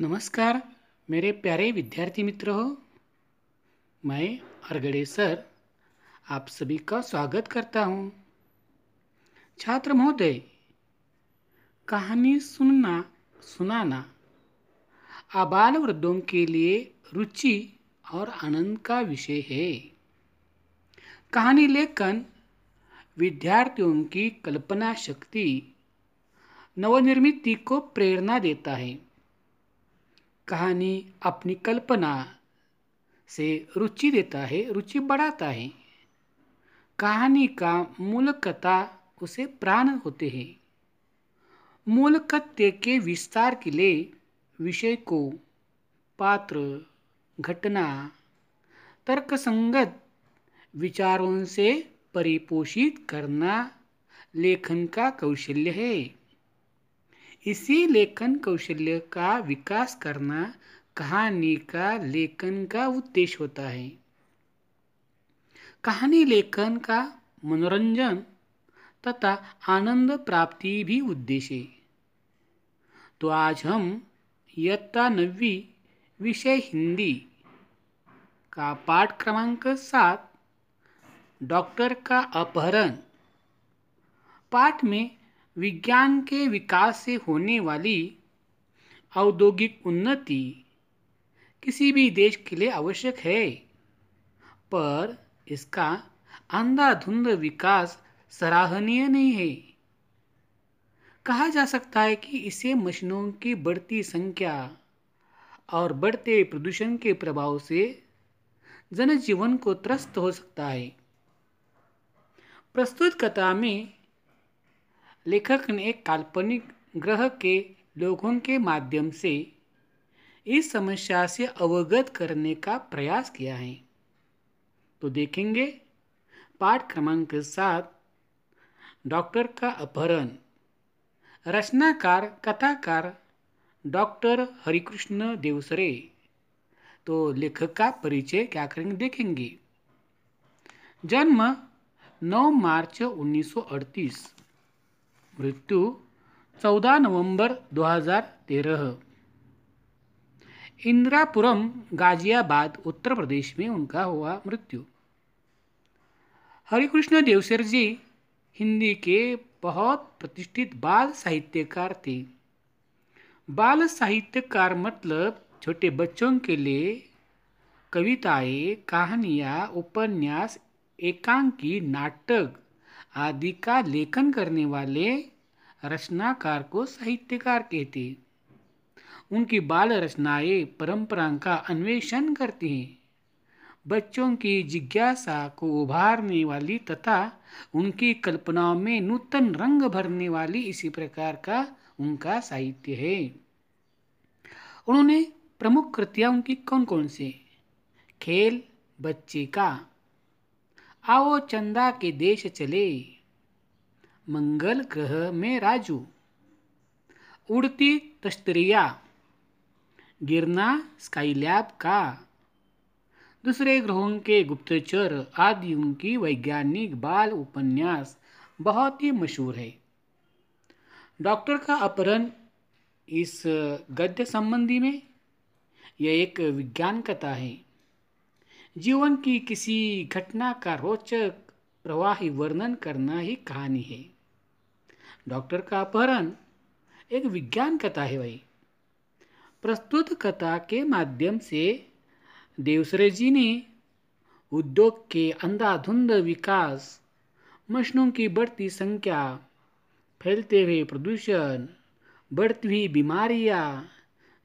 नमस्कार, मेरे प्यारे विद्यार्थी मित्र हो मैं अरगड़े सर आप सभी का स्वागत करता हूँ। छात्र महोदय, कहानी सुनना, सुनाना, आबाल वृद्धों के लिए रुचि और आनंद का विषय है। कहानी लेखन, विद्यार्थियों की कल्पना शक्ति, नवनिर्मिति को प्रेरणा देता है। कहानी अपनी कल्पना से रुचि देता है, रुचि बढ़ाता है। कहानी का मूल कथा उसे प्राण होते हैं। मूल कथ्य के विस्तार के लिए विषय को पात्र, घटना, तर्कसंगत विचारों से परिपोषित करना लेखन का कौशल्य है। इसी लेखन कौशल्य का विकास करना कहानी का लेखन का उद्देश्य होता है। कहानी लेखन का मनोरंजन तथा आनंद प्राप्ति भी उद्देश्य तो आज हम इयत्ता नवी विषय हिंदी का पाठ क्रमांक सात डॉक्टर का अपहरण पाठ में विज्ञान के विकास से होने वाली औद्योगिक उन्नति किसी भी देश के लिए आवश्यक है, पर इसका अंधाधुंध विकास सराहनीय नहीं है। कहा जा सकता है कि इसे मशीनों की बढ़ती संख्या और बढ़ते प्रदूषण के प्रभाव से जनजीवन को त्रस्त हो सकता है। प्रस्तुत कथा में लेखक ने एक काल्पनिक ग्रह के लोगों के माध्यम से इस समस्या से अवगत करने का प्रयास किया है। तो देखेंगे, पाठ क्रमांक सात, डॉक्टर का अपहरण। रचनाकार, कथाकार, डॉक्टर हरिकृष्ण देवसरे। तो लेखक का परिचय क्या करेंगे, देखेंगे। जन्म 9 मार्च 1938 मृत्यु 14 नवंबर 2013 इंदिरापुरम गाजियाबाद, उत्तर प्रदेश में उनका हुआ मृत्यु। हरिकृष्ण देवसर जी हिंदी के बहुत प्रतिष्ठित बाल साहित्यकार थे। बाल साहित्यकार मतलब छोटे बच्चों के लिए कविताएँ, कहानियाँ, उपन्यास, एकांकी नाटक आदि का लेखन करने वाले रचनाकार को साहित्यकार कहते हैं। उनकी बाल रचनाएँ परंपरा का अन्वेषण करती हैं। बच्चों की जिज्ञासा को उभारने वाली तथा उनकी कल्पनाओं में नूतन रंग भरने वाली इसी प्रकार का उनका साहित्य है। उन्होंने प्रमुख कृतियाँ उनकी कौन कौन सी खेल, बच्चे का आओ चंदा के देश चले। मंगल ग्रह में राजू। उड़ती तश्तरिया गिरना स्काईलैब का। दूसरे ग्रहों के गुप्तचर आदि उनकी वैज्ञानिक बाल उपन्यास बहुत ही मशहूर है। डॉक्टर का अपहरण इस गद्य संबंधी में, यह एक विज्ञान कथा है। जीवन की किसी घटना का रोचक प्रवाही वर्णन करना ही कहानी है। डॉक्टर का अपहरण एक विज्ञान कथा है भाई। प्रस्तुत कथा के माध्यम से देवसरे जी ने उद्योग के अंधाधुंध विकास, मशीनों की बढ़ती संख्या, फैलते हुए प्रदूषण, बढ़ती हुई बीमारियाँ,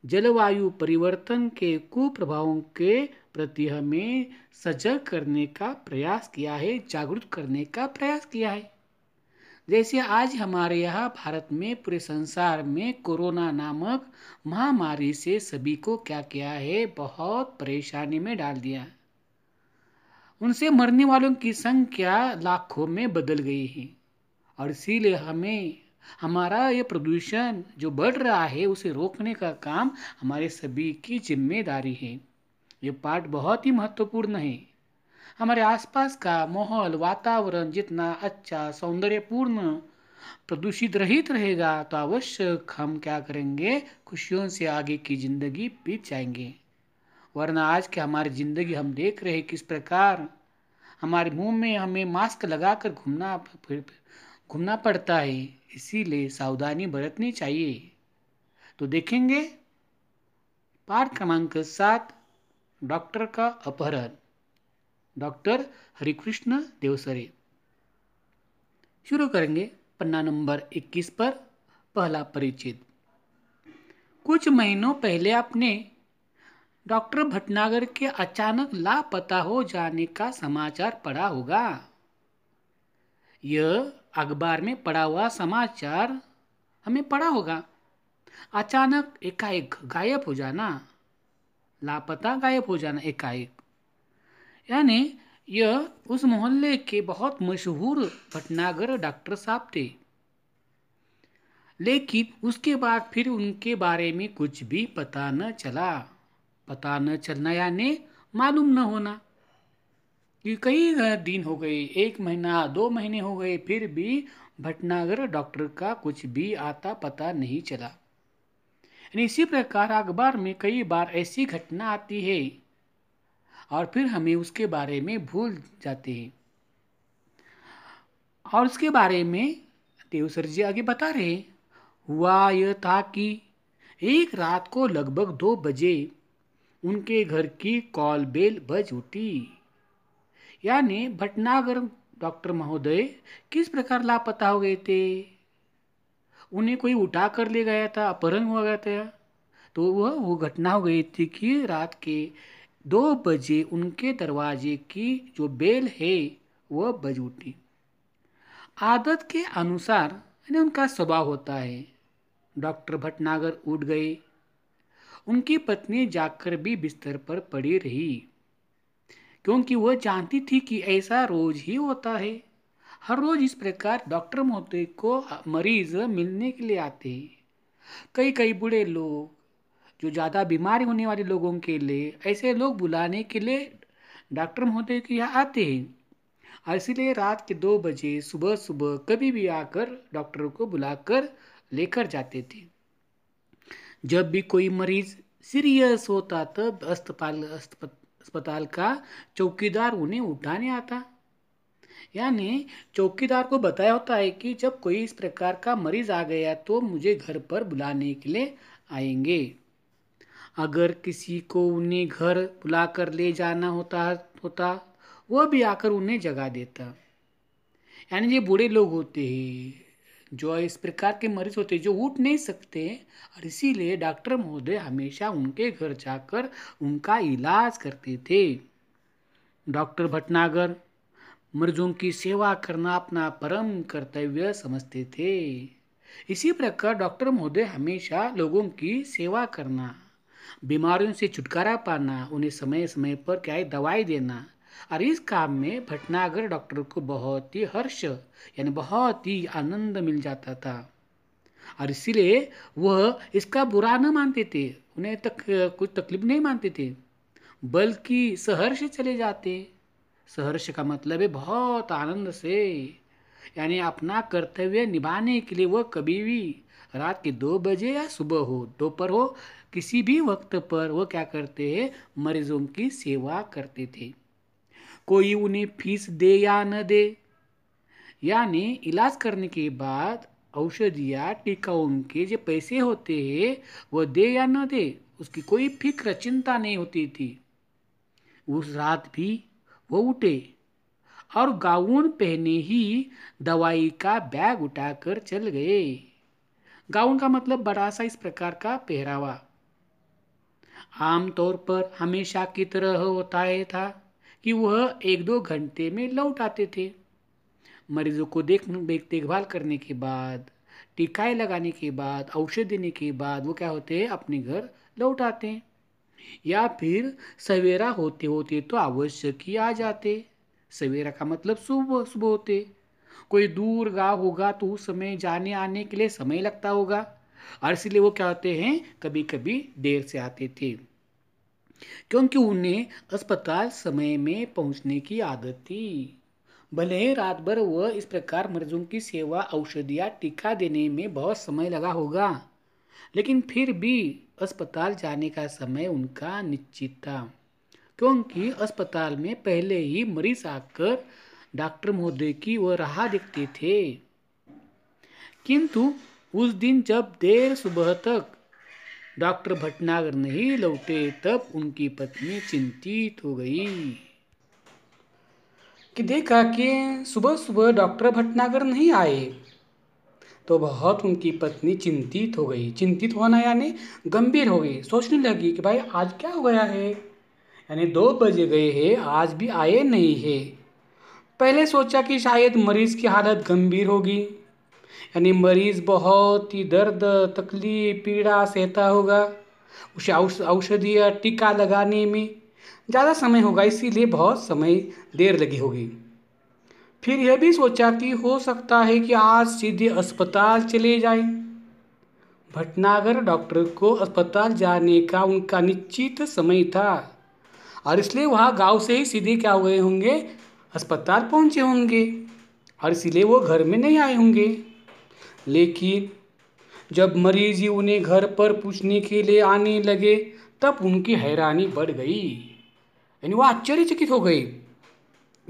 जलवायु परिवर्तन के कुप्रभावों के प्रति हमें सजग करने का प्रयास किया है, जागरूक करने का प्रयास किया है। जैसे आज हमारे यहाँ भारत में पूरे संसार में कोरोना नामक महामारी से सभी को क्या किया है, बहुत परेशानी में डाल दिया। उनसे मरने वालों की संख्या लाखों में बदल गई है और इसीलिए हमें, हमारा ये प्रदूषण जो बढ़ रहा है, उसे रोकने का काम हमारे सभी की ज़िम्मेदारी है। ये पाठ बहुत ही महत्वपूर्ण है। हमारे आसपास का माहौल, वातावरण जितना अच्छा सौंदर्यपूर्ण, प्रदूषित रहित रहेगा तो अवश्य हम क्या करेंगे? खुशियों से आगे की ज़िंदगी बीत जाएँगे वरना आज के हमारी ज़िंदगी हम देख रहे किस प्रकार। हमारे मुँह में हमें मास्क लगाकर घूमना घूमना पड़ता है, इसीलिए सावधानी बरतनी चाहिए। तो देखेंगे, पाठ क्रमांक सात डॉक्टर का अपहरण। डॉक्टर हरिकृष्ण देवसरे। शुरू करेंगे पन्ना नंबर 21 पर, पहला परिचित कुछ महीनों पहले आपने डॉक्टर भटनागर के अचानक लापता हो जाने का समाचार पढ़ा होगा। यह अखबार में पड़ा हुआ समाचार हमें पढ़ा होगा। अचानक एकाएक गायब हो जाना। लापता गायब हो जाना एकाएक यानी यह उस मोहल्ले के बहुत मशहूर भटनागर डॉक्टर साहब थे। लेकिन उसके बाद फिर उनके बारे में कुछ भी पता न चला। पता न चलना यानी मालूम न होना। कि कई दिन हो गए, एक महीना, दो महीने हो गए, फिर भी भटनागर डॉक्टर का कुछ भी आता पता नहीं चला। इसी प्रकार अखबार में कई बार ऐसी घटना आती है और फिर हमें उसके बारे में भूल जाते हैं। और उसके बारे में देवसर जी आगे बता रहे हुआ यह था कि एक रात को लगभग दो बजे उनके घर की कॉल बेल बज उठी। यानी भटनागर डॉक्टर महोदय किस प्रकार लापता हो गए थे? उन्हें कोई उठा कर ले गया था, अपहरण हुआ गया था। तो वह, वो घटना हो गई थी कि रात के दो बजे उनके दरवाजे की जो बेल है, वह बज उठी। आदत के अनुसार, यानी उनका स्वभाव होता है, डॉक्टर भटनागर उठ गए। उनकी पत्नी जाकर भी बिस्तर पर पड़ी रही, क्योंकि वह जानती थी कि ऐसा रोज ही होता है। हर रोज इस प्रकार डॉक्टर महोदय को मरीज़ मिलने के लिए आते हैं। कई कई बूढ़े लोग, जो ज़्यादा बीमारी होने वाले लोगों के लिए, ऐसे लोग बुलाने के लिए डॉक्टर महोदय के यहाँ आते हैं। और इसीलिए रात के दो बजे सुबह सुबह कभी भी आकर डॉक्टर को बुलाकर लेकर जाते थे। जब भी कोई मरीज़ सीरियस होता, तब अस्पताल अस्पताल का चौकीदार उन्हें उठाने आता। यानी चौकीदार को बताया होता है कि जब कोई इस प्रकार का मरीज़ आ गया तो मुझे घर पर बुलाने के लिए आएँगे। अगर किसी को उन्हें घर बुलाकर ले जाना होता होता, वह भी आकर उन्हें जगा देता। यानी ये बूढ़े लोग होते हैं, जो इस प्रकार के मरीज़ होते हैं, जो उठ नहीं सकते और इसीलिए डॉक्टर महोदय हमेशा उनके घर जाकर उनका इलाज करते थे। डॉक्टर भटनागर मरीजों की सेवा करना अपना परम कर्तव्य समझते थे। इसी प्रकार डॉक्टर महोदय हमेशा लोगों की सेवा करना, बीमारियों से छुटकारा पाना, उन्हें समय समय पर क्या दवाई देना और इस काम में भटनागर डॉक्टर को बहुत ही हर्ष यानी बहुत ही आनंद मिल जाता था। और इसीलिए वह इसका बुरा न मानते थे, उन्हें तक, कुछ तकलीफ़ नहीं मानते थे, बल्कि सहर्ष चले जाते। सहर्ष का मतलब है बहुत आनंद से। यानी अपना कर्तव्य निभाने के लिए वह कभी भी रात के दो बजे या सुबह हो, दोपहर हो, किसी भी वक्त पर वो क्या करते हैं? मरीजों की सेवा करते थे। कोई उन्हें फ़ीस दे या न दे। यानी इलाज करने के बाद औषधिया टीकाओं के जो पैसे होते हैं, वह दे या न दे, उसकी कोई फ़िक्र, चिंता नहीं होती थी। उस रात भी वो उठे और गाउन पहने ही दवाई का बैग उठाकर चल गए। गाउन का मतलब बड़ा सा इस प्रकार का पहरावा। आमतौर पर हमेशा की तरह होता है था कि वह एक दो घंटे में लौट आते थे। मरीजों को देख देखभाल करने के बाद, टीकाएँ लगाने के बाद, औषध देने के बाद वो क्या होते हैं अपने घर लौट आते। हैं या फिर सवेरा होते होते तो आवश्यक ही आ जाते। सवेरा का मतलब सुबह सुबह होते। कोई दूर गाँव होगा तो उस समय जाने, आने के लिए समय लगता होगा। और इसलिए वो क्या होते हैं? कभी कभी देर से आते थे। क्योंकि उन्हें अस्पताल समय में पहुँचने की आदत थी। भले ही रात भर वह इस प्रकार मरीजों की सेवा, औषधिया, टीका देने में बहुत समय लगा होगा। लेकिन फिर भी अस्पताल जाने का समय उनका निश्चित था, क्योंकि अस्पताल में पहले ही मरीज़ आकर डॉक्टर महोदय की वह राह देखते थे। किंतु उस दिन जब देर सुबह तक डॉक्टर भटनागर नहीं लौटे, तब उनकी पत्नी चिंतित हो गई। कि देखा कि सुबह सुबह डॉक्टर भटनागर नहीं आए तो बहुत उनकी पत्नी चिंतित हो गई। चिंतित होना यानी गंभीर हो गई। सोचने लगी कि भाई आज क्या हो गया है? यानी दो बजे गए हैं, आज भी आए नहीं है। पहले सोचा कि शायद मरीज़ की हालत गंभीर होगी। यानी मरीज़ बहुत ही दर्द, तकलीफ़, पीड़ा, सहता होगा। उसे औषधि या टीका लगाने में ज़्यादा समय होगा, इसीलिए बहुत समय देर लगी होगी। फिर यह भी सोचा कि हो सकता है कि आज सीधे अस्पताल चले जाए। भटनागर डॉक्टर को अस्पताल जाने का उनका निश्चित समय था और इसलिए वहाँ गाँव से ही सीधे क्या हुए होंगे? अस्पताल पहुँचे होंगे और इसलिए वो घर में नहीं आए होंगे। लेकिन जब मरीज़ उन्हें घर पर पूछने के लिए आने लगे, तब उनकी हैरानी बढ़ गई। यानी वो आश्चर्यचकित हो गई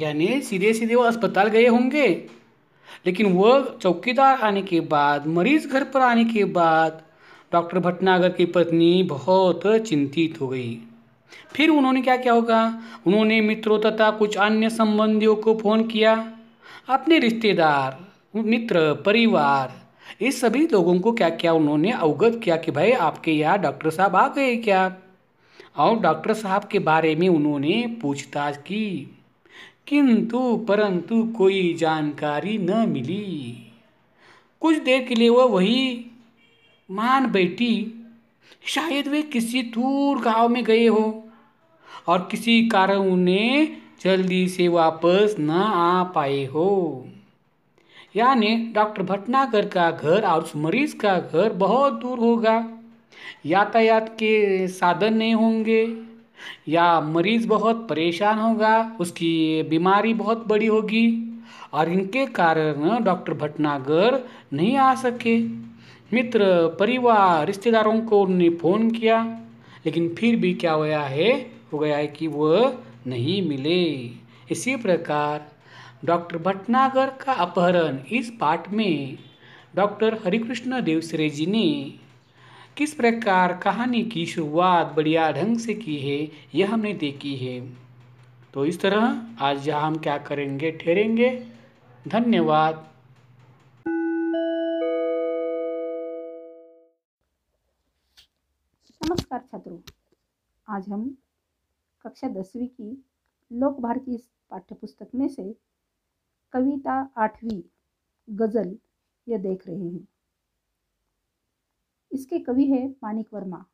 यानी सीधे सीधे वो अस्पताल गए होंगे। लेकिन वो चौकीदार आने के बाद, मरीज़ घर पर आने के बाद, डॉक्टर भटनागर की पत्नी बहुत चिंतित हो गई। फिर उन्होंने क्या क्या होगा? उन्होंने मित्रों तथा कुछ अन्य संबंधियों को फ़ोन किया। अपने रिश्तेदार, मित्र, परिवार, इस सभी लोगों को क्या क्या उन्होंने अवगत किया कि भाई आपके यहाँ डॉक्टर साहब आ गए क्या? और डॉक्टर साहब के बारे में उन्होंने पूछताछ की। किंतु परंतु कोई जानकारी न मिली। कुछ देर के लिए वह वही मान बैठी, शायद वे किसी दूर गाँव में गए हो और किसी कारण उन्हें जल्दी से वापस न आ पाए हो। यानी डॉक्टर भटनागर का घर और उस मरीज़ का घर बहुत दूर होगा। यातायात के साधन नहीं होंगे। या मरीज़ बहुत परेशान होगा, उसकी बीमारी बहुत बड़ी होगी और इनके कारण डॉक्टर भटनागर नहीं आ सके। मित्र परिवार, रिश्तेदारों को उन्होंने फ़ोन किया, लेकिन फिर भी क्या हुआ है? हो गया है कि वह नहीं मिले। इसी प्रकार डॉक्टर भटनागर का अपहरण, इस पाठ में डॉक्टर हरिकृष्ण देवसरे जी ने किस प्रकार कहानी की शुरुआत बढ़िया ढंग से की है, यह हमने देखी है। तो इस तरह आज यहाँ हम क्या करेंगे, ठहरेंगे। धन्यवाद। नमस्कार छात्रों। आज हम कक्षा दसवीं की लोक भारती पाठ्य पुस्तक में से कविता आठवीं, गज़ल, यह देख रहे हैं। इसके कवि है मानिक वर्मा।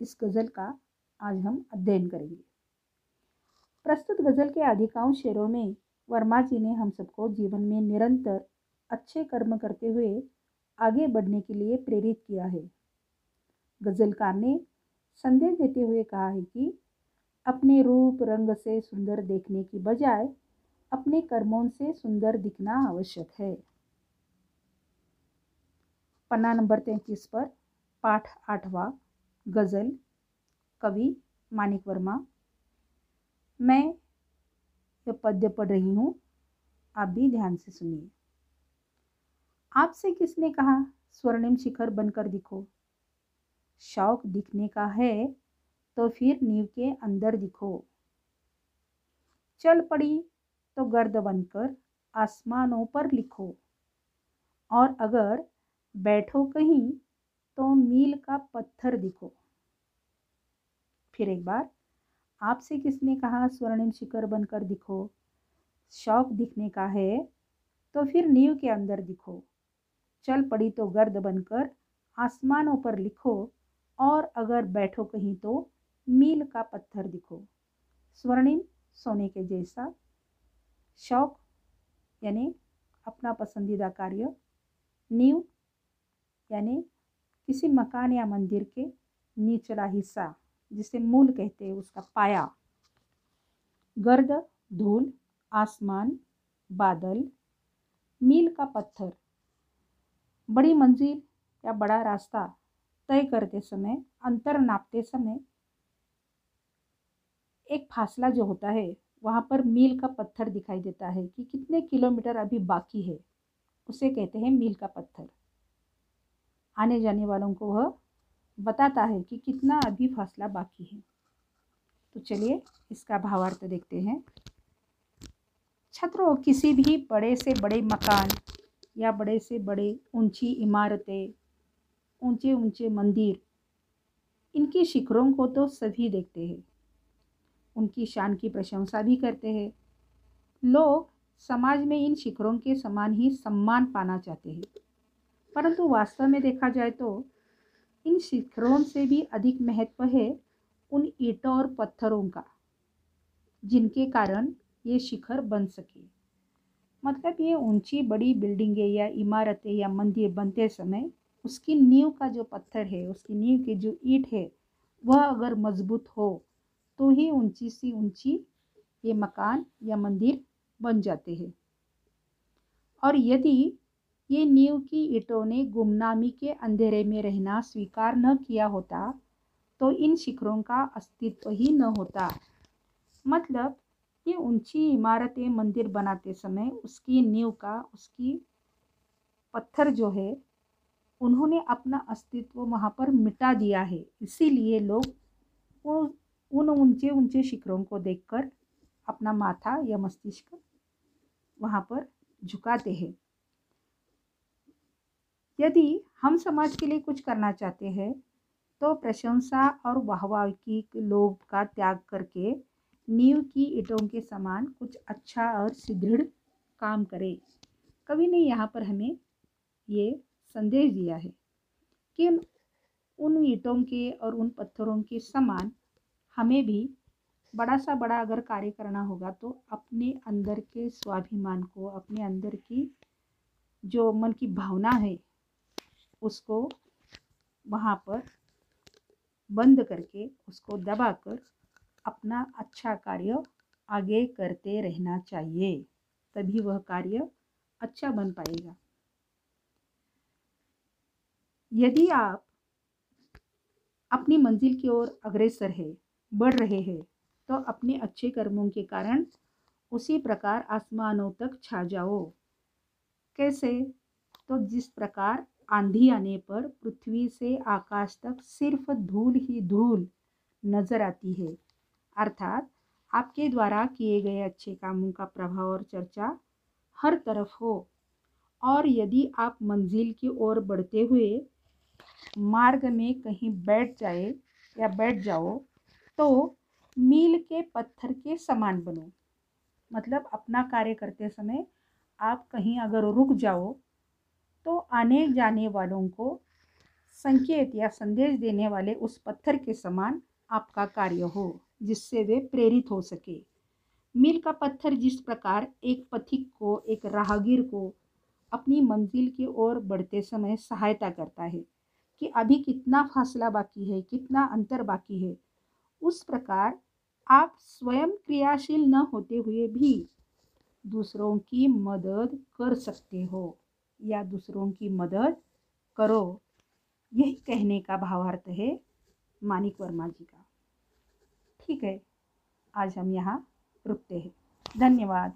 इस गज़ल का आज हम अध्ययन करेंगे। प्रस्तुत गज़ल के अधिकांश शेरों में वर्मा जी ने हम सबको जीवन में निरंतर अच्छे कर्म करते हुए आगे बढ़ने के लिए प्रेरित किया है। गज़लकार ने संदेश देते हुए कहा है कि अपने रूप, रंग से सुंदर देखने की बजाय अपने कर्मों से सुंदर दिखना आवश्यक है। पन्ना नंबर तैंतीस पर पाठ आठवा, गज़ल, कवि मानिक वर्मा। मैं यह पद्य पढ़ रही हूँ, आप भी ध्यान से सुनिए। आपसे किसने कहा, स्वर्णिम शिखर बनकर दिखो? शौक दिखने का है तो फिर नींव के अंदर दिखो। चल पड़ी तो गर्द बनकर आसमानों पर लिखो। और अगर बैठो कहीं तो मील का पत्थर दिखो। फिर एक बार आपसे किसने कहा स्वर्णिम शिखर बनकर दिखो? शौक दिखने का है तो फिर नींव के अंदर दिखो। चल पड़ी तो गर्द बनकर आसमानों पर लिखो और अगर बैठो कहीं तो मील का पत्थर दिखो। स्वर्णिम सोने के जैसा शौक, यानी अपना पसंदीदा कार्य, नींव यानी किसी मकान या मंदिर के निचला हिस्सा, जिसे मूल कहते हैं उसका पाया। गर्द, धूल, आसमान, बादल, मील का पत्थर। बड़ी मंजिल या बड़ा रास्ता तय करते समय, अंतर नापते समय एक फासला जो होता है, वहाँ पर मील का पत्थर दिखाई देता है कि कितने किलोमीटर अभी बाकी है। उसे कहते हैं मील का पत्थर। आने जाने वालों को वह बताता है कि कितना अभी फासला बाकी है। तो चलिए इसका भावार्थ देखते हैं। छत्रों किसी भी बड़े से बड़े मकान या बड़े से बड़े ऊँची इमारतें ऊँचे ऊँचे मंदिर, इनके शिखरों को तो सभी देखते हैं। उनकी शान की प्रशंसा भी करते हैं। लोग समाज में इन शिखरों के समान ही सम्मान पाना चाहते हैं। परंतु वास्तव में देखा जाए तो इन शिखरों से भी अधिक महत्व है उन ईंटों और पत्थरों का, जिनके कारण ये शिखर बन सके। मतलब ये ऊँची बड़ी बिल्डिंगें या इमारतें या मंदिर बनते समय उसकी नींव का जो पत्थर है, उसकी नींव की जो ईंट है, वह अगर मज़बूत हो तो ही ऊँची सी ऊँची ये मकान या मंदिर बन जाते हैं। और यदि ये नींव की ईटों ने गुमनामी के अंधेरे में रहना स्वीकार न किया होता तो इन शिखरों का अस्तित्व ही न होता। मतलब ये ऊँची इमारतें मंदिर बनाते समय उसकी नींव का, उसकी पत्थर जो है, उन्होंने अपना अस्तित्व वहाँ पर मिटा दिया है। इसीलिए लोग उन ऊँचे ऊँचे शिखरों को देखकर अपना माथा या मस्तिष्क वहाँ पर झुकाते हैं। यदि हम समाज के लिए कुछ करना चाहते हैं तो प्रशंसा और वाहवाह लोभ का त्याग करके नींव की ईटों के समान कुछ अच्छा और सुदृढ़ काम करें। कवि ने यहाँ पर हमें ये संदेश दिया है कि उन ईटों के और उन पत्थरों के समान हमें भी बड़ा सा बड़ा अगर कार्य करना होगा तो अपने अंदर के स्वाभिमान को, अपने अंदर की जो मन की भावना है उसको वहाँ पर बंद करके उसको दबाकर अपना अच्छा कार्य आगे करते रहना चाहिए, तभी वह कार्य अच्छा बन पाएगा। यदि आप अपनी मंजिल की ओर अग्रसर है, बढ़ रहे हैं तो अपने अच्छे कर्मों के कारण उसी प्रकार आसमानों तक छा जाओ। कैसे? तो जिस प्रकार आंधी आने पर पृथ्वी से आकाश तक सिर्फ़ धूल ही धूल नज़र आती है। अर्थात आपके द्वारा किए गए अच्छे कामों का प्रभाव और चर्चा हर तरफ़ हो। और यदि आप मंजिल की ओर बढ़ते हुए मार्ग में कहीं बैठ जाए या बैठ जाओ तो मील के पत्थर के समान बनो। मतलब अपना कार्य करते समय आप कहीं अगर रुक जाओ तो आने जाने वालों को संकेत या संदेश देने वाले उस पत्थर के समान आपका कार्य हो, जिससे वे प्रेरित हो सके। मील का पत्थर जिस प्रकार एक पथिक को, एक राहगीर को अपनी मंजिल की ओर बढ़ते समय सहायता करता है कि अभी कितना फासला बाकी है, कितना अंतर बाकी है, उस प्रकार आप स्वयं क्रियाशील न होते हुए भी दूसरों की मदद कर सकते हो। या दूसरों की मदद करो। यही कहने का भावार्थ है मानिक वर्मा जी का। ठीक है, आज हम यहाँ रुकते हैं। धन्यवाद।